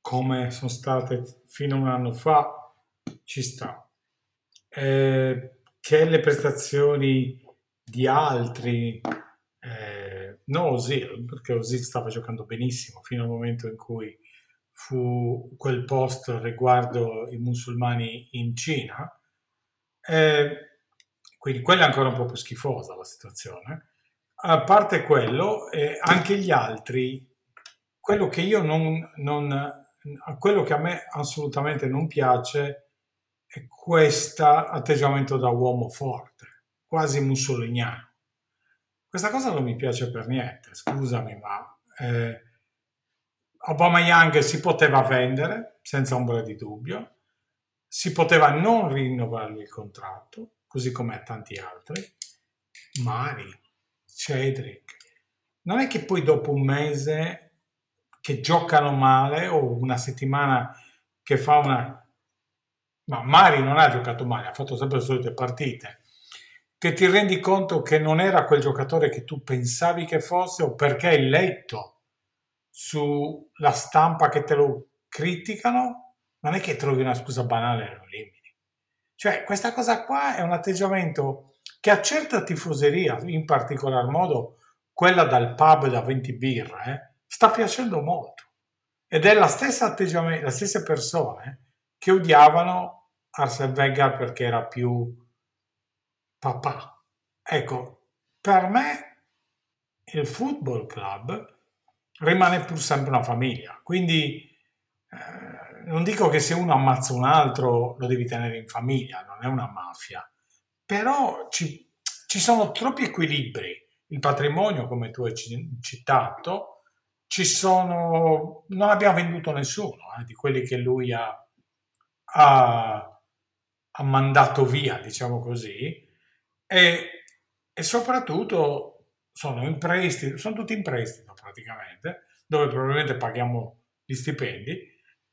come sono state fino a un anno fa, ci sta. Eh, che le prestazioni di altri, eh, non Osil, perché Osil stava giocando benissimo fino al momento in cui fu quel post riguardo i musulmani in Cina, eh, quindi quella è ancora un po' più schifosa la situazione. A parte quello, eh, anche gli altri, quello che io non, non, quello che a me assolutamente non piace è questo atteggiamento da uomo forte, quasi mussoliniano. Questa cosa non mi piace per niente, scusami, ma eh, Obama Young si poteva vendere senza ombra di dubbio, si poteva non rinnovargli il contratto, così come a tanti altri. Mari, Cedric, non è che poi dopo un mese che giocano male o una settimana che fa una ma Mari non ha giocato male, ha fatto sempre le solite partite, che ti rendi conto che non era quel giocatore che tu pensavi che fosse o perché hai letto sulla stampa che te lo criticano, non è che trovi una scusa banale e lo elimini. Cioè, questa cosa qua è un atteggiamento che a certa tifoseria, in particolar modo quella dal pub da 20 birra, eh, sta piacendo molto. Ed è la stessa atteggiamento, le stesse persone che odiavano Arsene Wenger perché era più papà. Ecco, per me il football club rimane pur sempre una famiglia, quindi eh, non dico che se uno ammazza un altro lo devi tenere in famiglia, non è una mafia, però ci, ci sono troppi equilibri. Il patrimonio, come tu hai citato, ci sono, non abbiamo venduto nessuno eh, di quelli che lui ha, ha ha mandato via, diciamo così, e, e soprattutto sono in prestito, sono tutti in prestito praticamente, dove probabilmente paghiamo gli stipendi.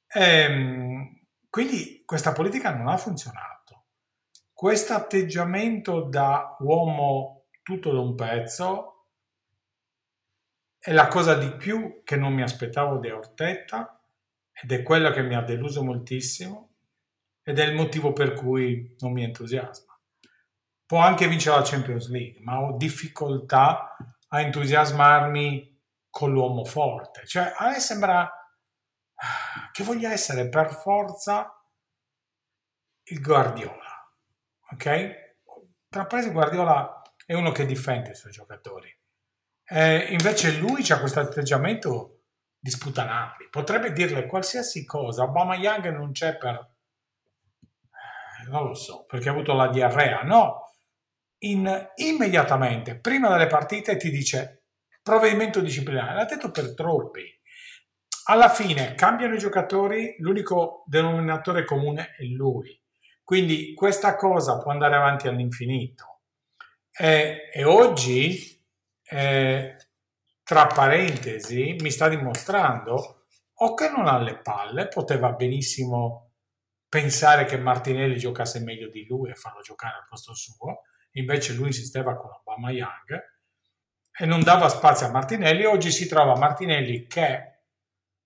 E, ehm, quindi questa politica non ha funzionato. Questo atteggiamento da uomo tutto da un pezzo è la cosa di più che non mi aspettavo di Ortetta ed è quella che mi ha deluso moltissimo ed è il motivo per cui non mi entusiasma. Può anche vincere la Champions League, ma ho difficoltà a entusiasmarmi con l'uomo forte. Cioè, a me sembra ah, che voglia essere per forza il Guardiola. Ok? Tra parentesi, Guardiola è uno che difende i suoi giocatori. Eh, invece lui ha questo atteggiamento di sputanarli. Potrebbe dirle qualsiasi cosa. Obama Young non c'è per... eh, Non lo so, perché ha avuto la diarrea. No, In- immediatamente, prima delle partite, ti dice provvedimento disciplinare. L'ha detto per troppi. Alla fine cambiano i giocatori, l'unico denominatore comune è lui. Quindi questa cosa può andare avanti all'infinito. E, e oggi eh, tra parentesi, mi sta dimostrando o che non ha le palle, poteva benissimo pensare che Martinelli giocasse meglio di lui e farlo giocare al posto suo, invece lui insisteva con Obama Young e non dava spazio a Martinelli. Oggi si trova Martinelli che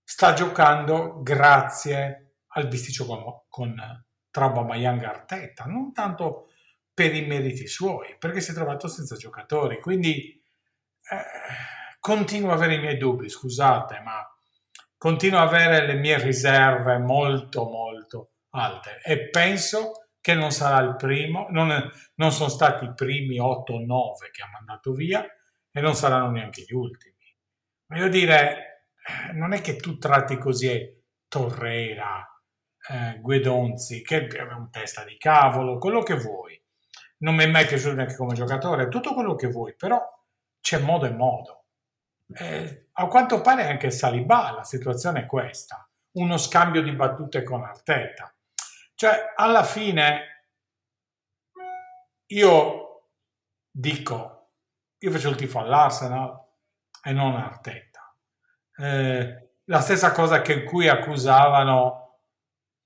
sta giocando grazie al bisticcio con, con tra Obama Young e Arteta, non tanto per i meriti suoi, perché si è trovato senza giocatori, quindi eh, continuo ad avere i miei dubbi, scusate, ma continuo ad avere le mie riserve molto molto alte e penso che non sarà il primo, non, non sono stati i primi 8 o 9 che ha mandato via e non saranno neanche gli ultimi. Voglio dire, eh, non è che tu tratti così Torreira, eh, Guedonzi, che è un testa di cavolo, quello che vuoi. Non mi è mai piaciuto neanche come giocatore, tutto quello che vuoi, però c'è modo e modo. Eh, a quanto pare anche Salibà la situazione è questa, uno scambio di battute con Arteta. Cioè, alla fine io dico, io faccio il tifo all'Arsenal e non Arteta. Eh, la stessa cosa che qui accusavano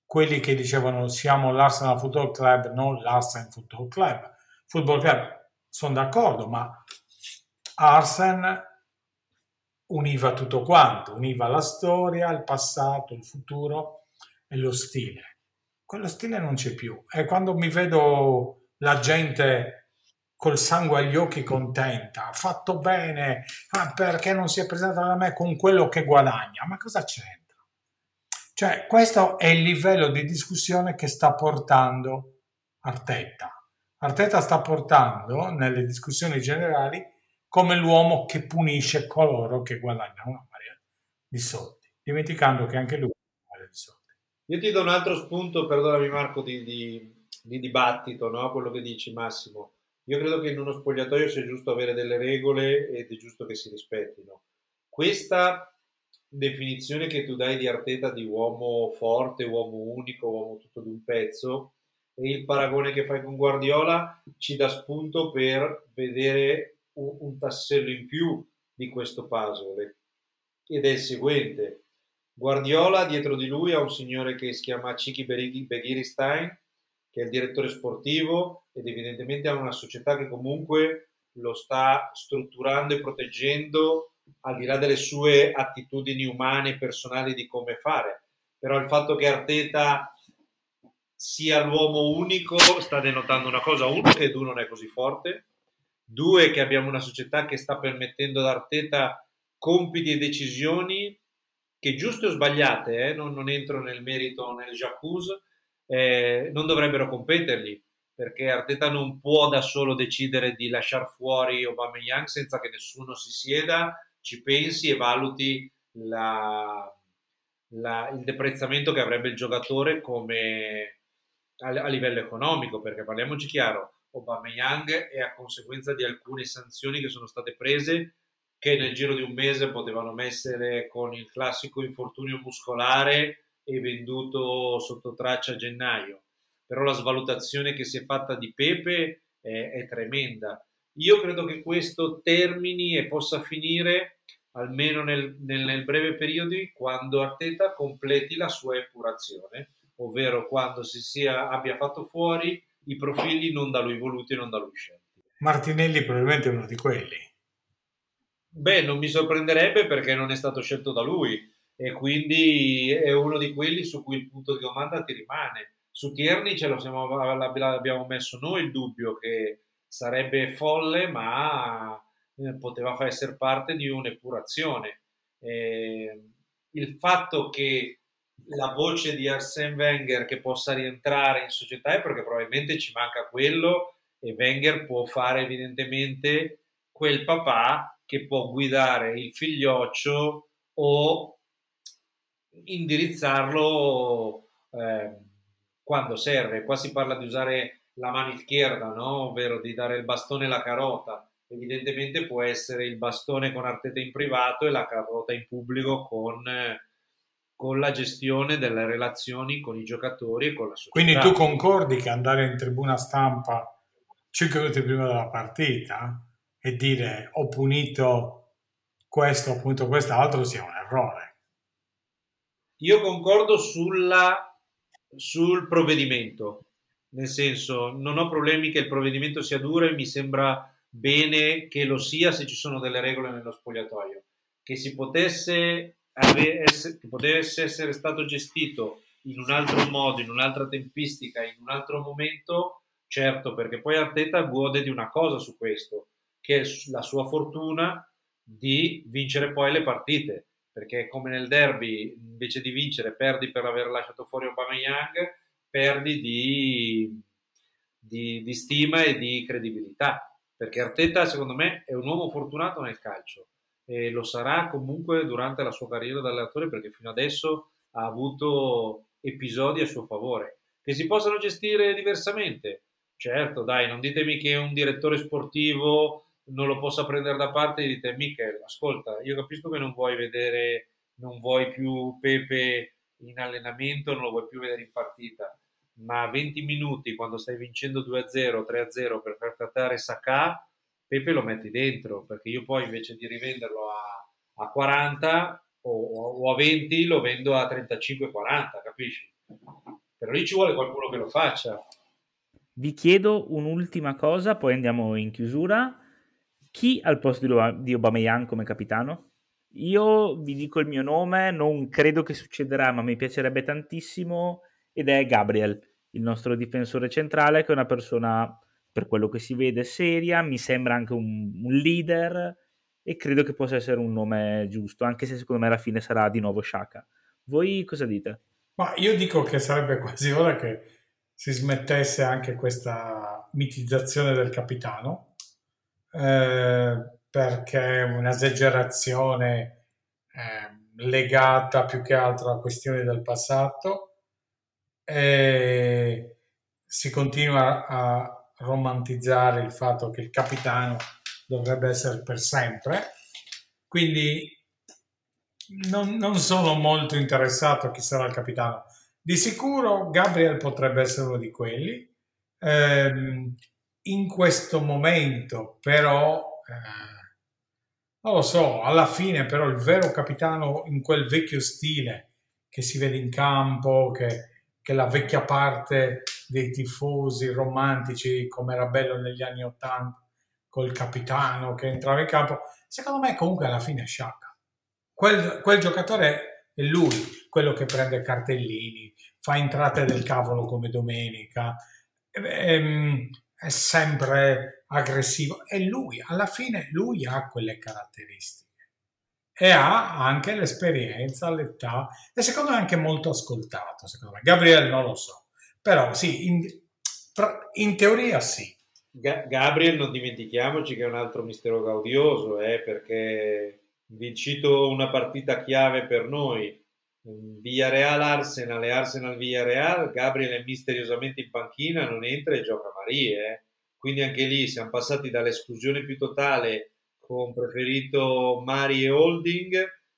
quelli che dicevano siamo l'Arsenal Football Club, non l'Arsenal Football Club. Football Club, sono d'accordo, ma Arsen univa tutto quanto, univa la storia, il passato, il futuro e lo stile. Quello stile non c'è più. E quando mi vedo la gente col sangue agli occhi contenta, ha fatto bene, ah, perché non si è presentata da me con quello che guadagna? Ma cosa c'entra? Cioè, questo è il livello di discussione che sta portando Arteta. Arteta sta portando nelle discussioni generali come l'uomo che punisce coloro che guadagnano una marea di soldi, dimenticando che anche lui ha una marea di soldi. Io ti do un altro spunto, perdonami Marco, di, di, di dibattito, no? quello che dici Massimo. Io credo che in uno spogliatoio sia giusto avere delle regole ed è giusto che si rispettino. Questa definizione che tu dai di Arteta di uomo forte, uomo unico, uomo tutto d'un pezzo, e il paragone che fai con Guardiola ci dà spunto per vedere un, un tassello in più di questo puzzle ed è il seguente. Guardiola dietro di lui ha un signore che si chiama Chiki Begiristein, che è il direttore sportivo ed evidentemente ha una società che comunque lo sta strutturando e proteggendo al di là delle sue attitudini umane e personali di come fare. Però il fatto che Arteta sia l'uomo unico sta denotando una cosa, uno che Edu non è così forte, due che abbiamo una società che sta permettendo ad Arteta compiti e decisioni che giuste o sbagliate, eh, non, non, entro nel merito nel jacuzzi, eh, non dovrebbero competergli perché Arteta non può da solo decidere di lasciare fuori Aubameyang senza che nessuno si sieda, ci pensi e valuti la, la, il deprezzamento che avrebbe il giocatore come a, a livello economico, perché parliamoci chiaro, Aubameyang è a conseguenza di alcune sanzioni che sono state prese che nel giro di un mese potevano essere con il classico infortunio muscolare e venduto sotto traccia a gennaio. Però la svalutazione che si è fatta di Pepe è, è tremenda. Io credo che questo termini e possa finire almeno nel, nel, nel breve periodo quando Arteta completi la sua epurazione, ovvero quando si sia, abbia fatto fuori i profili non da lui voluti e non da lui scelti. Martinelli probabilmente è uno di quelli. Beh, non mi sorprenderebbe perché non è stato scelto da lui e quindi è uno di quelli su cui il punto di domanda ti rimane. Su Tierney ce lo siamo, l'abbiamo messo noi il dubbio che sarebbe folle, ma eh, poteva essere parte di un'epurazione. Eh, il fatto che la voce di Arsène Wenger che possa rientrare in società è perché probabilmente ci manca quello e Wenger può fare evidentemente quel papà che può guidare il figlioccio o indirizzarlo eh, quando serve. Qua si parla di usare la mano izquierda, no? ovvero di dare il bastone e la carota. Evidentemente può essere il bastone con Arteta in privato e la carota in pubblico con, con la gestione delle relazioni con i giocatori e con la società. Quindi tu concordi che andare in tribuna stampa 5 minuti prima della partita e dire ho punito questo, ho punito quest'altro sia un errore. Io concordo sulla, sul provvedimento, nel senso non ho problemi che il provvedimento sia duro e mi sembra bene che lo sia se ci sono delle regole nello spogliatoio. Che si potesse, che potesse essere stato gestito in un altro modo, in un'altra tempistica, in un altro momento, certo, perché poi Arteta gode di una cosa su questo, che è la sua fortuna di vincere poi le partite, perché come nel derby, invece di vincere, perdi per aver lasciato fuori Aubameyang, perdi di, di, di stima e di credibilità, perché Arteta secondo me è un uomo fortunato nel calcio e lo sarà comunque durante la sua carriera da allenatore perché fino adesso ha avuto episodi a suo favore che si possono gestire diversamente. Certo, dai, non ditemi che un direttore sportivo non lo possa prendere da parte e dite Michel, ascolta, io capisco che non vuoi vedere, non vuoi più Pepe in allenamento, non lo vuoi più vedere in partita, ma 20 minuti quando stai vincendo 2-0, 3-0 per far trattare Saka, Pepe lo metti dentro, perché io poi invece di rivenderlo a, a 40 o, o, a 20 lo vendo a 35-40, capisci? Però lì ci vuole qualcuno che lo faccia. Vi chiedo un'ultima cosa, poi andiamo in chiusura. Chi al posto di Aubameyang come capitano? Io vi dico il mio nome, non credo che succederà, ma mi piacerebbe tantissimo ed è Gabriel, il nostro difensore centrale, che è una persona, per quello che si vede, seria, mi sembra anche un, un leader e credo che possa essere un nome giusto, anche se secondo me alla fine sarà di nuovo Shaka. Voi cosa dite? Ma io dico che sarebbe quasi ora che si smettesse anche questa mitizzazione del capitano eh, perché è un'esagerazione eh, legata più che altro a questioni del passato. E si continua a romantizzare il fatto che il capitano dovrebbe essere per sempre. Quindi non, non sono molto interessato a chi sarà il capitano. Di sicuro Gabriel potrebbe essere uno di quelli. Eh, in questo momento però, eh, non lo so, alla fine però il vero capitano in quel vecchio stile che si vede in campo, che, che la vecchia parte dei tifosi romantici come era bello negli anni Ottanta, col capitano che entrava in campo, secondo me comunque alla fine è Sciacca. Quel, quel giocatore è lui, quello che prende cartellini, fa entrate del cavolo come domenica, ehm, è sempre aggressivo e lui, alla fine, lui ha quelle caratteristiche e ha anche l'esperienza, l'età e secondo me anche molto ascoltato, secondo me. Gabriel non lo so, però sì, in, in teoria sì. Gabriel non dimentichiamoci che è un altro mistero gaudioso, eh, perché vi cito una partita chiave per noi, Villarreal Arsenal e Arsenal Villarreal, Gabriel è misteriosamente in panchina, non entra e gioca Marie. Eh. Quindi anche lì siamo passati dall'esclusione più totale con preferito Mari e Holding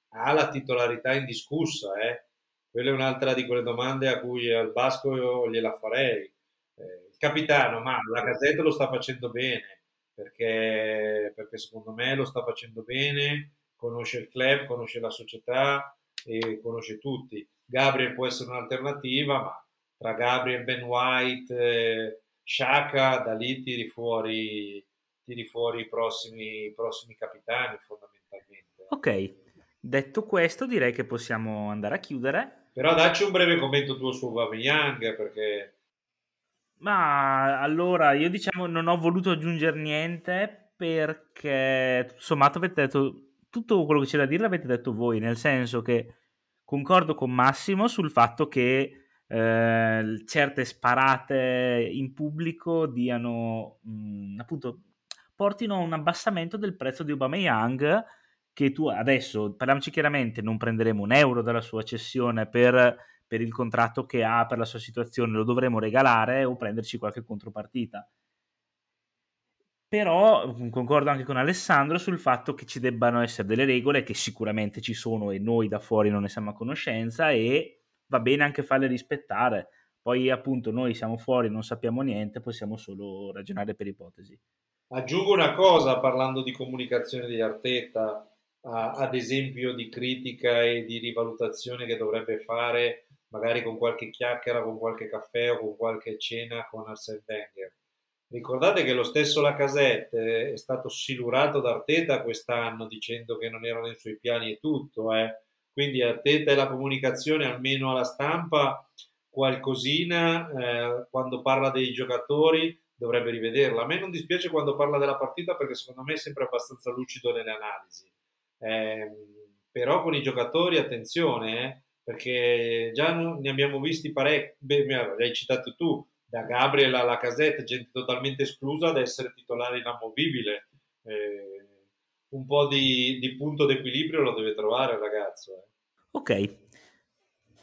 alla titolarità indiscussa. Eh. Quella è un'altra di quelle domande a cui al Basco io gliela farei. Eh, il capitano, ma la Gazzetta lo sta facendo bene, perché, perché secondo me lo sta facendo bene, conosce il club, conosce la società, e conosce tutti. Gabriel può essere un'alternativa, ma tra Gabriel, Ben White, eh, Shaka, da lì tiri fuori, tiri fuori i prossimi, i prossimi capitani fondamentalmente. Ok, detto questo direi che possiamo andare a chiudere. Però dacci un breve commento tuo su Aubameyang perché... Ma allora, io diciamo non ho voluto aggiungere niente perché tutto sommato avete detto tutto quello che c'è da dire l'avete detto voi, nel senso che concordo con Massimo sul fatto che eh, certe sparate in pubblico diano mh, appunto portino a un abbassamento del prezzo di Aubameyang che tu adesso, parliamoci chiaramente, non prenderemo un euro dalla sua cessione per, per il contratto che ha, per la sua situazione, lo dovremo regalare o prenderci qualche contropartita. Però concordo anche con Alessandro sul fatto che ci debbano essere delle regole che sicuramente ci sono e noi da fuori non ne siamo a conoscenza e va bene anche farle rispettare. Poi appunto noi siamo fuori, non sappiamo niente, possiamo solo ragionare per ipotesi. Aggiungo una cosa parlando di comunicazione di Arteta, a, ad esempio di critica e di rivalutazione che dovrebbe fare magari con qualche chiacchiera, con qualche caffè o con qualche cena con Arsene Wenger. Ricordate che lo stesso Lacazette è stato silurato da Arteta quest'anno dicendo che non erano nei suoi piani e tutto, eh. quindi Arteta e la comunicazione almeno alla stampa qualcosina eh, quando parla dei giocatori dovrebbe rivederla. A me non dispiace quando parla della partita perché secondo me è sempre abbastanza lucido nelle analisi. Eh, però con i giocatori attenzione, eh, perché già ne abbiamo visti parecchi, beh, l'hai citato tu, da Gabriel alla Casette, gente totalmente esclusa ad essere titolare inamovibile. Eh, un po' di, di, punto d'equilibrio lo deve trovare il ragazzo. Eh. Ok,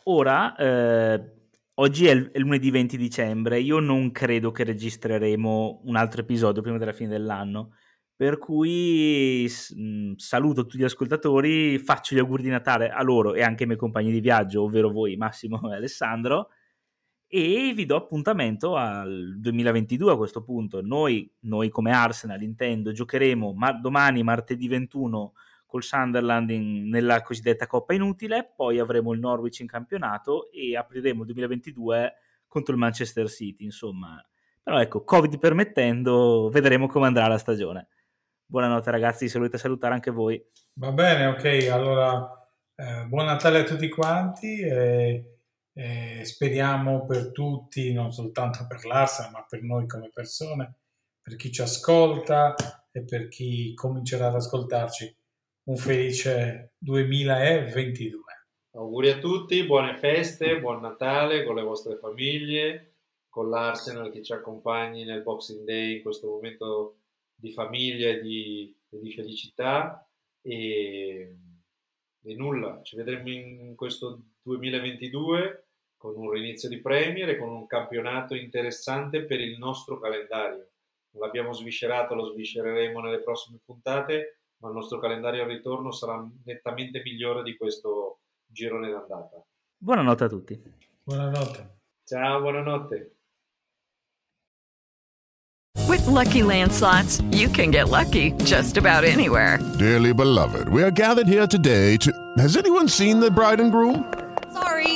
ora eh, oggi è, il, è lunedì 20 dicembre, io non credo che registreremo un altro episodio prima della fine dell'anno per cui mhmm, saluto tutti gli ascoltatori, faccio gli auguri di Natale a loro e anche ai miei compagni di viaggio, ovvero voi Massimo e Alessandro, e vi do appuntamento al 2022 a questo punto. Noi, noi come Arsenal intendo, giocheremo ma- domani martedì 21 col Sunderland in, nella cosiddetta Coppa Inutile, poi avremo il Norwich in campionato e apriremo il 2022 contro il Manchester City, insomma. Però ecco, Covid permettendo, vedremo come andrà la stagione. Buonanotte ragazzi, se volete salutare anche voi. Va bene, ok, allora eh, buon Natale a tutti quanti e, e, speriamo per tutti, non soltanto per l'Arsenal, ma per noi come persone, per chi ci ascolta e per chi comincerà ad ascoltarci, un felice 2022. Auguri a tutti, buone feste, buon Natale con le vostre famiglie, con l'Arsenal che ci accompagni nel Boxing Day in questo momento di famiglia e di, di felicità e, e, nulla, ci vedremo in questo 2022 con un rinizio di Premier e con un campionato interessante per il nostro calendario. Non l'abbiamo sviscerato, lo sviscereremo nelle prossime puntate, ma il nostro calendario al ritorno sarà nettamente migliore di questo girone d'andata. Buonanotte a tutti. Buonanotte. Ciao, buonanotte. With lucky landslots, you can get lucky just about anywhere. Dearly beloved, we are gathered here today to. Has anyone seen the bride and groom? Sorry,